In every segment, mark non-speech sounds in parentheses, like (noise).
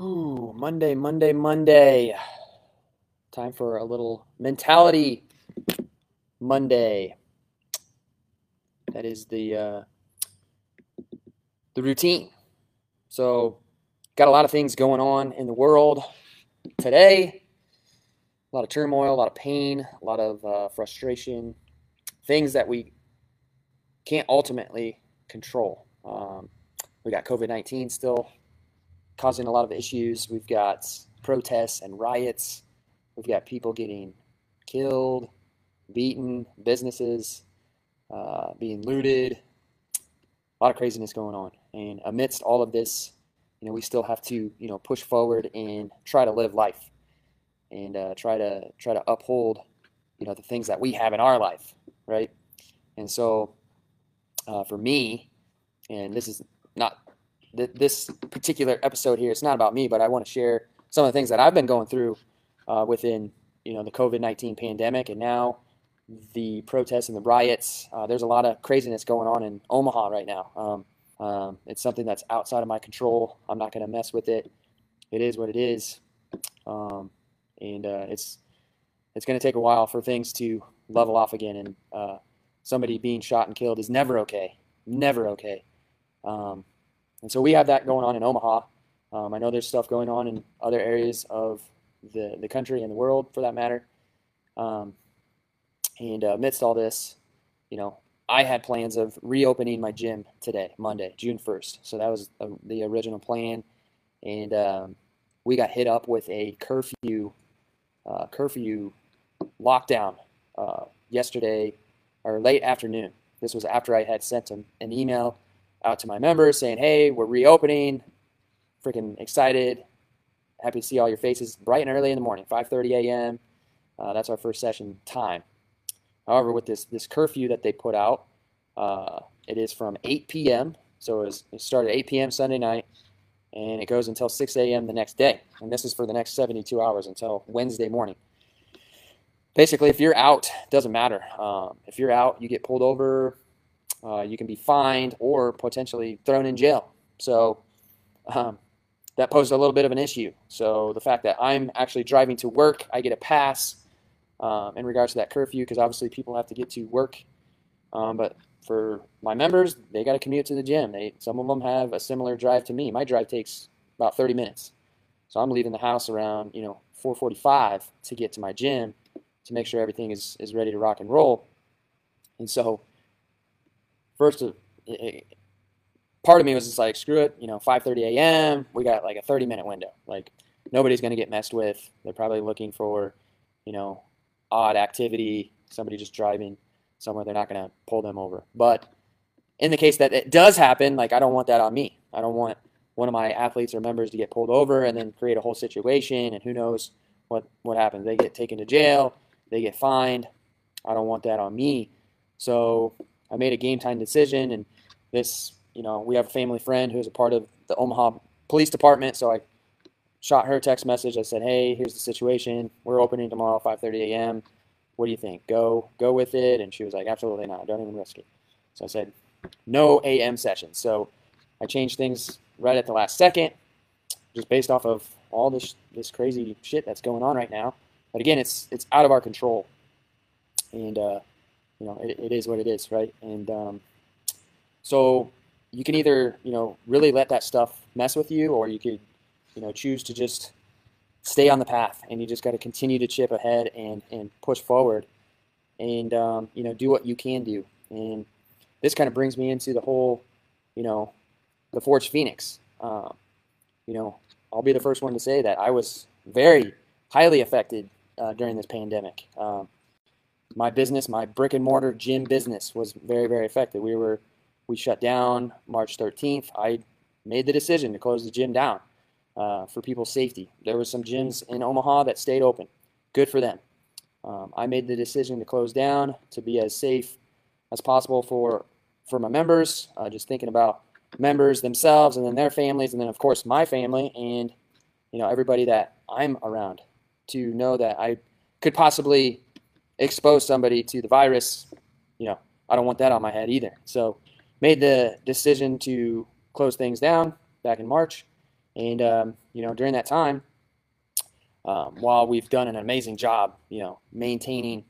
Ooh, Monday, Monday, Monday. Time for a little mentality Monday. That is the uh, the routine. So, got a lot of things going on in the world today. A lot of turmoil, a lot of pain, a lot of uh, frustration, things that we can't ultimately control. Um, we got COVID 19 still causing a lot of issues. We've got protests and riots. We've got people getting killed, beaten, businesses uh, being looted. A lot of craziness going on. And amidst all of this, you know, we still have to, you know, push forward and try to live life and uh, try to try to uphold, you know, the things that we have in our life, right? And so, uh, for me, and this is not th- this particular episode here, it's not about me, but I want to share some of the things that I've been going through uh, within you know the COVID nineteen pandemic, and now the protests and the riots. Uh, there's a lot of craziness going on in Omaha right now. Um, um, it's something that's outside of my control. I'm not going to mess with it. It is what it is, um, and uh, it's it's going to take a while for things to level off again. And uh, somebody being shot and killed is never okay. Never okay. Um, and so we have that going on in Omaha. Um, I know there's stuff going on in other areas of the, the country and the world for that matter. Um, and uh, amidst all this, you know, I had plans of reopening my gym today, Monday, June 1st. So that was uh, the original plan. And um, we got hit up with a curfew, uh, curfew lockdown uh, yesterday or late afternoon. This was after I had sent them an email out to my members saying, hey, we're reopening. Freaking excited. Happy to see all your faces bright and early in the morning, 5.30 a.m. Uh, that's our first session time. However, with this, this curfew that they put out, uh, it is from 8 p.m. So it, was, it started 8 p.m. Sunday night, and it goes until 6 a.m. the next day. And this is for the next 72 hours until Wednesday morning. Basically, if you're out, doesn't matter. Um, if you're out, you get pulled over, uh, you can be fined or potentially thrown in jail. So um, that posed a little bit of an issue. So the fact that I'm actually driving to work, I get a pass um, in regards to that curfew because obviously people have to get to work. Um, but for my members, they got to commute to the gym. They some of them have a similar drive to me. My drive takes about 30 minutes, so I'm leaving the house around you know 4:45 to get to my gym to make sure everything is is ready to rock and roll. And so first, uh, it, it, part of me was just like, screw it, you know, 5:30 a.m. We got like a 30 minute window. Like nobody's gonna get messed with. They're probably looking for, you know, odd activity. Somebody just driving somewhere. They're not gonna pull them over. But in the case that it does happen, like I don't want that on me. I don't want one of my athletes or members to get pulled over and then create a whole situation and who knows what what happens. They get taken to jail. They get fined. I don't want that on me. So I made a game time decision, and this, you know, we have a family friend who's a part of the Omaha Police Department, so I shot her a text message. I said, "Hey, here's the situation. We're opening tomorrow, 5:30 a.m. What do you think? Go, go with it." And she was like, "Absolutely not. Don't even risk it." So I said, "No AM session." So I changed things right at the last second, just based off of all this this crazy shit that's going on right now. But again, it's it's out of our control, and uh, you know, it, it is what it is, right? And um, so you can either, you know, really let that stuff mess with you, or you could, you know, choose to just stay on the path, and you just got to continue to chip ahead and and push forward, and um, you know, do what you can do. And this kind of brings me into the whole, you know, the Forge Phoenix. Um, you know, I'll be the first one to say that I was very highly affected uh, during this pandemic. Um, my business, my brick and mortar gym business was very, very affected. We were, we shut down March 13th. I made the decision to close the gym down uh, for people's safety. There was some gyms in Omaha that stayed open. Good for them. Um, I made the decision to close down to be as safe as possible for for my members. Uh, just thinking about members themselves and then their families, and then of course my family and you know everybody that I'm around to know that I could possibly expose somebody to the virus, you know, I don't want that on my head either. So made the decision to close things down back in March. And um, you know, during that time, um, while we've done an amazing job, you know, maintaining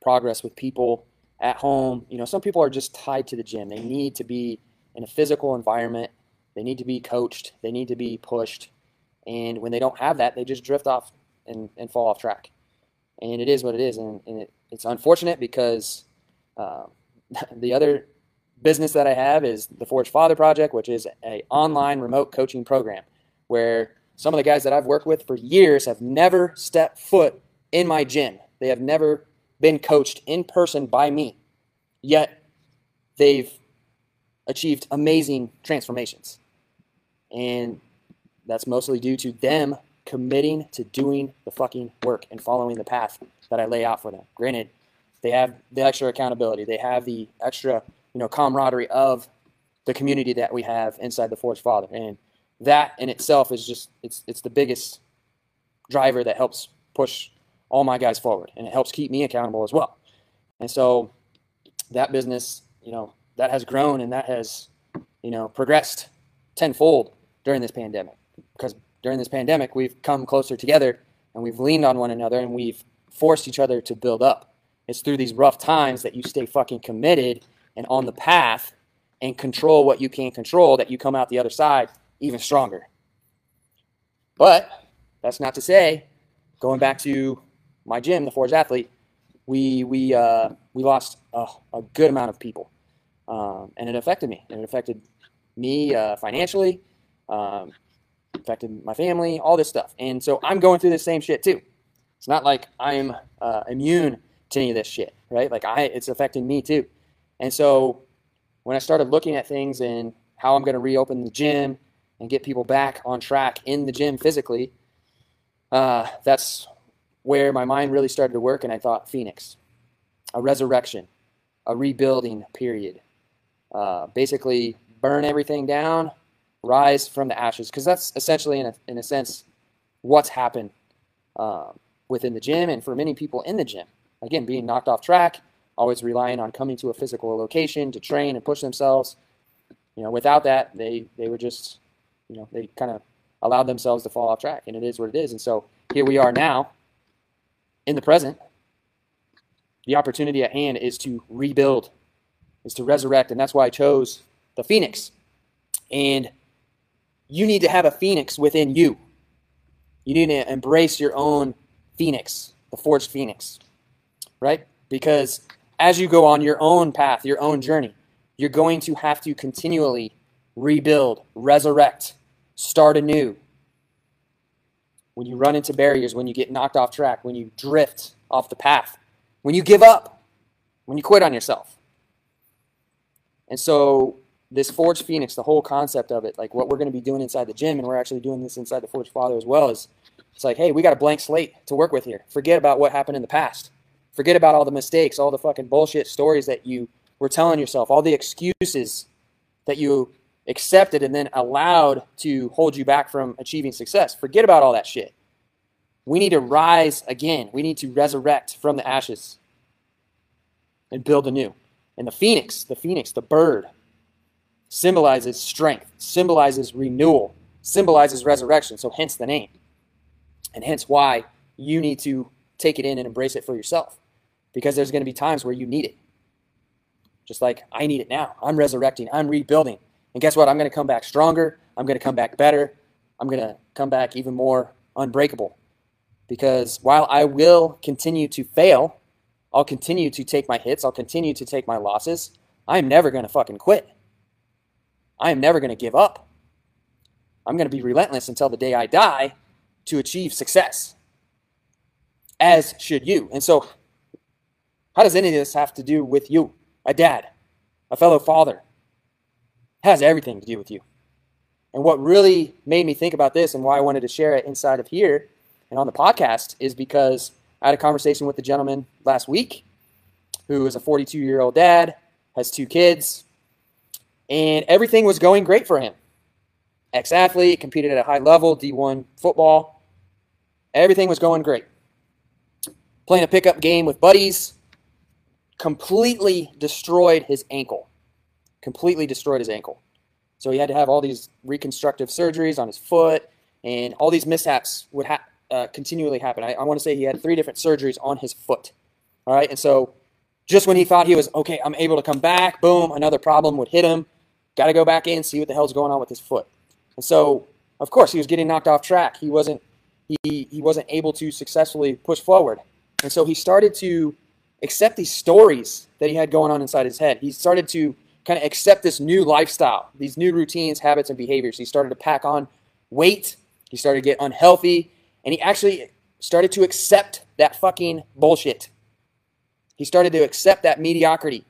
progress with people at home, you know, some people are just tied to the gym. They need to be in a physical environment. They need to be coached. They need to be pushed. And when they don't have that, they just drift off and, and fall off track. And it is what it is. And, and it, it's unfortunate because uh, (laughs) the other business that I have is the Forge Father Project, which is a online remote coaching program where some of the guys that I've worked with for years have never stepped foot in my gym. They have never been coached in person by me. Yet they've achieved amazing transformations. And that's mostly due to them committing to doing the fucking work and following the path that I lay out for them. Granted, they have the extra accountability. They have the extra, you know, camaraderie of the community that we have inside the Forge Father. And that in itself is just it's it's the biggest driver that helps push all my guys forward and it helps keep me accountable as well. And so that business, you know, that has grown and that has, you know, progressed tenfold during this pandemic because during this pandemic we've come closer together and we've leaned on one another and we've forced each other to build up. It's through these rough times that you stay fucking committed and on the path and control what you can control that you come out the other side even stronger. But that's not to say, going back to my gym, the Forge Athlete, we we uh, we lost a, a, good amount of people, um, and it affected me. And it affected me uh, financially, um, affected my family, all this stuff. And so I'm going through the same shit too. It's not like I'm uh, immune to any of this shit, right? Like I, it's affecting me too. And so when I started looking at things and how I'm going to reopen the gym and get people back on track in the gym physically, uh, that's where my mind really started to work. And I thought Phoenix, a resurrection, a rebuilding period. Uh, basically, burn everything down, rise from the ashes, because that's essentially, in a, in a sense, what's happened um, within the gym and for many people in the gym. Again, being knocked off track, always relying on coming to a physical location to train and push themselves. You know, without that, they they were just, you know, they kind of allowed themselves to fall off track, and it is what it is. And so here we are now, in the present. The opportunity at hand is to rebuild, is to resurrect, and that's why I chose the phoenix. And you need to have a phoenix within you. You need to embrace your own phoenix, the forged phoenix, right? Because as you go on your own path, your own journey, you're going to have to continually rebuild, resurrect, start anew. When you run into barriers, when you get knocked off track, when you drift off the path, when you give up, when you quit on yourself. And so this Forge Phoenix, the whole concept of it, like what we're going to be doing inside the gym, and we're actually doing this inside the Forge Father as well, is it's like, hey, we got a blank slate to work with here. Forget about what happened in the past. Forget about all the mistakes, all the fucking bullshit stories that you were telling yourself, all the excuses that you accepted and then allowed to hold you back from achieving success. Forget about all that shit. We need to rise again. We need to resurrect from the ashes and build anew. And the phoenix, the phoenix, the bird, symbolizes strength, symbolizes renewal, symbolizes resurrection. So, hence the name. And hence why you need to take it in and embrace it for yourself. Because there's going to be times where you need it. Just like I need it now. I'm resurrecting, I'm rebuilding. And guess what? I'm going to come back stronger. I'm going to come back better. I'm going to come back even more unbreakable. Because while I will continue to fail, I'll continue to take my hits, I'll continue to take my losses. I'm never going to fucking quit. I am never going to give up. I'm going to be relentless until the day I die to achieve success, as should you. And so, how does any of this have to do with you? A dad, a fellow father. Has everything to do with you. And what really made me think about this and why I wanted to share it inside of here and on the podcast is because I had a conversation with a gentleman last week who is a 42 year old dad, has two kids, and everything was going great for him. Ex athlete, competed at a high level, D1 football. Everything was going great. Playing a pickup game with buddies, completely destroyed his ankle. Completely destroyed his ankle. So he had to have all these reconstructive surgeries on his foot. and all these mishaps would ha- uh, continually happen. I, I want to say he had three different surgeries on his foot. All right, and so just when he thought he was okay, I'm able to come back, boom, another problem would hit him. Got to go back in, see what the hell's going on with his foot. And so, of course, he was getting knocked off track. He wasn't he he wasn't able to successfully push forward. And so he started to accept these stories that he had going on inside his head. He started to kind of accept this new lifestyle, these new routines, habits, and behaviors. He started to pack on weight. He started to get unhealthy. And he actually started to accept that fucking bullshit. He started to accept that mediocrity.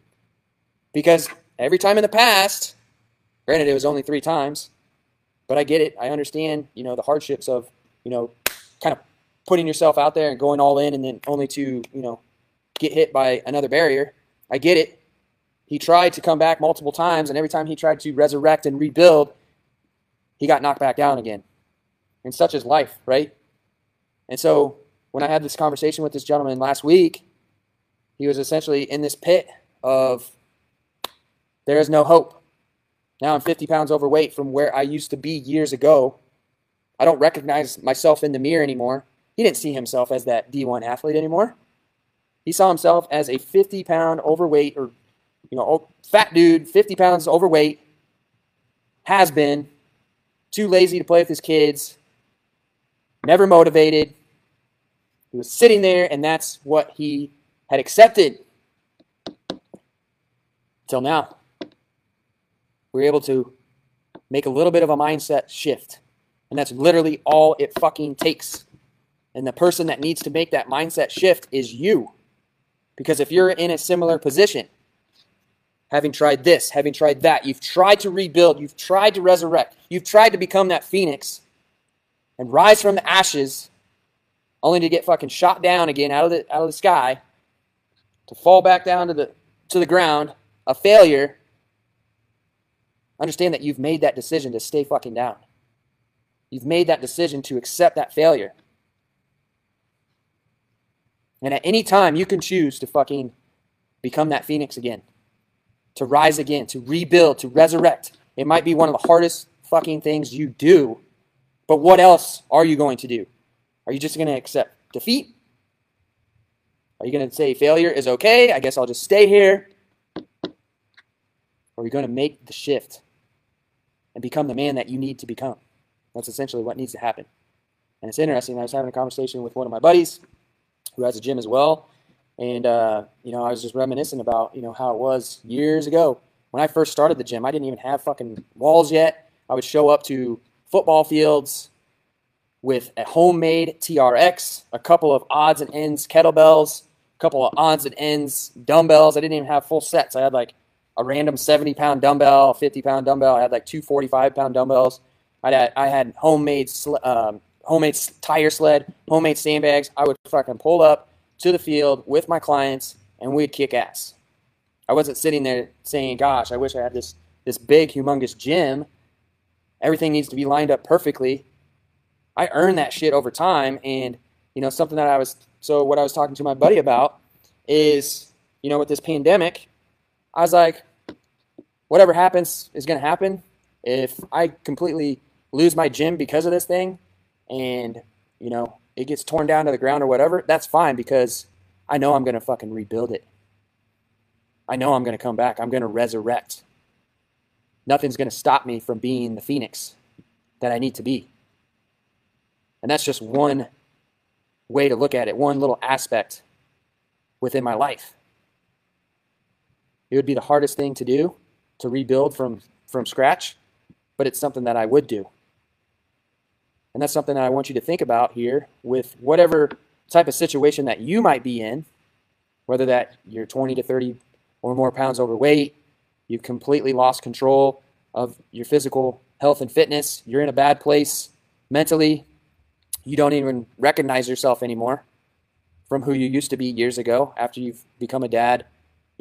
Because every time in the past, granted it was only three times, but I get it. I understand, you know, the hardships of, you know, kind of putting yourself out there and going all in and then only to, you know, get hit by another barrier. I get it. He tried to come back multiple times, and every time he tried to resurrect and rebuild, he got knocked back down again. And such is life, right? And so when I had this conversation with this gentleman last week, he was essentially in this pit of there is no hope. Now I'm 50 pounds overweight from where I used to be years ago. I don't recognize myself in the mirror anymore. He didn't see himself as that D1 athlete anymore. He saw himself as a 50 pound overweight or, you know, fat dude, 50 pounds overweight, has been, too lazy to play with his kids, never motivated. He was sitting there, and that's what he had accepted. Till now. We were able to make a little bit of a mindset shift. And that's literally all it fucking takes. And the person that needs to make that mindset shift is you. Because if you're in a similar position, having tried this, having tried that, you've tried to rebuild, you've tried to resurrect, you've tried to become that phoenix and rise from the ashes only to get fucking shot down again out of the out of the sky to fall back down to the to the ground, a failure. Understand that you've made that decision to stay fucking down. You've made that decision to accept that failure. And at any time, you can choose to fucking become that phoenix again, to rise again, to rebuild, to resurrect. It might be one of the hardest fucking things you do, but what else are you going to do? Are you just going to accept defeat? Are you going to say failure is okay? I guess I'll just stay here. Or are you going to make the shift and become the man that you need to become? That's essentially what needs to happen. And it's interesting. I was having a conversation with one of my buddies who has a gym as well. And, uh, you know, I was just reminiscing about, you know, how it was years ago. When I first started the gym, I didn't even have fucking walls yet. I would show up to football fields with a homemade TRX, a couple of odds and ends kettlebells, a couple of odds and ends dumbbells. I didn't even have full sets. I had like a random 70 pound dumbbell, 50 pound dumbbell. I had like two 45 pound dumbbells. I had, I had homemade um, homemade tire sled, homemade sandbags. I would fucking pull up to the field with my clients and we'd kick ass. I wasn't sitting there saying, "Gosh, I wish I had this this big, humongous gym. Everything needs to be lined up perfectly." I earned that shit over time. And, you know, something that I was, so what I was talking to my buddy about is, you know, with this pandemic, I was like, whatever happens is going to happen. If I completely lose my gym because of this thing and, you know, it gets torn down to the ground or whatever, that's fine because I know I'm going to fucking rebuild it. I know I'm going to come back. I'm going to resurrect. Nothing's going to stop me from being the phoenix that I need to be. And that's just one way to look at it, one little aspect within my life. It would be the hardest thing to do to rebuild from, from scratch, but it's something that I would do. And that's something that I want you to think about here with whatever type of situation that you might be in, whether that you're 20 to 30 or more pounds overweight, you've completely lost control of your physical health and fitness, you're in a bad place mentally, you don't even recognize yourself anymore from who you used to be years ago after you've become a dad.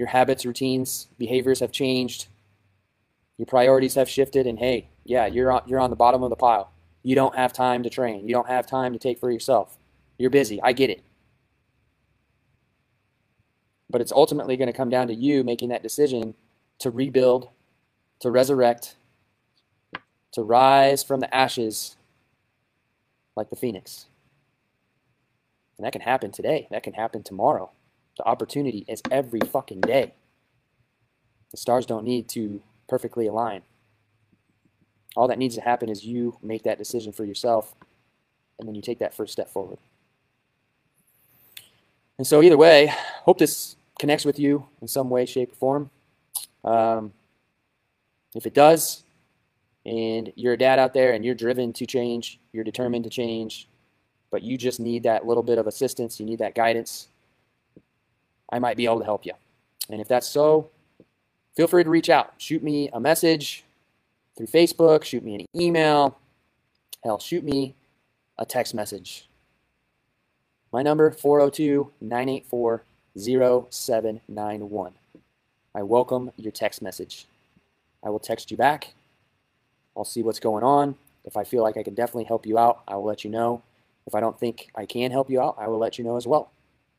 Your habits, routines, behaviors have changed. Your priorities have shifted, and hey, yeah, you're on, you're on the bottom of the pile. You don't have time to train. You don't have time to take for yourself. You're busy. I get it. But it's ultimately going to come down to you making that decision to rebuild, to resurrect, to rise from the ashes like the phoenix. And that can happen today. That can happen tomorrow. The opportunity is every fucking day. The stars don't need to perfectly align. All that needs to happen is you make that decision for yourself and then you take that first step forward. And so, either way, hope this connects with you in some way, shape, or form. Um, if it does, and you're a dad out there and you're driven to change, you're determined to change, but you just need that little bit of assistance, you need that guidance, I might be able to help you. And if that's so, feel free to reach out. Shoot me a message through Facebook, shoot me an email, hell, shoot me a text message. My number 402-984-0791. I welcome your text message. I will text you back. I'll see what's going on. If I feel like I can definitely help you out, I will let you know. If I don't think I can help you out, I will let you know as well.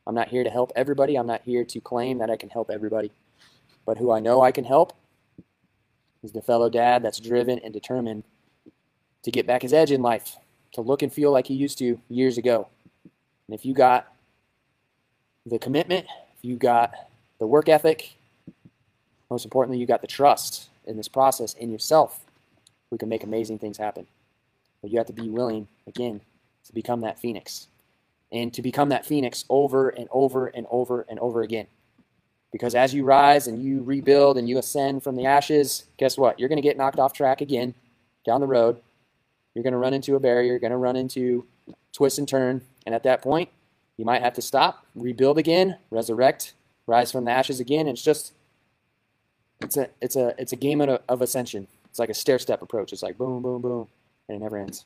I'm not here to help everybody. I'm not here to claim that I can help everybody. But who I know I can help is the fellow dad that's driven and determined to get back his edge in life, to look and feel like he used to years ago. And if you got the commitment, if you got the work ethic, most importantly, you got the trust in this process in yourself, we can make amazing things happen. But you have to be willing, again, to become that phoenix. And to become that phoenix over and over and over and over again. Because as you rise and you rebuild and you ascend from the ashes, guess what? You're going to get knocked off track again down the road. You're going to run into a barrier. You're going to run into twist and turn. And at that point, you might have to stop, rebuild again, resurrect, rise from the ashes again. It's just, it's a, it's a, it's a game of, of ascension. It's like a stair step approach. It's like boom, boom, boom, and it never ends.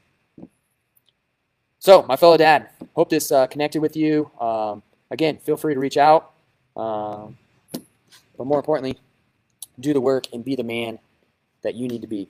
So, my fellow dad, hope this uh, connected with you. Um, again, feel free to reach out. Um, but more importantly, do the work and be the man that you need to be.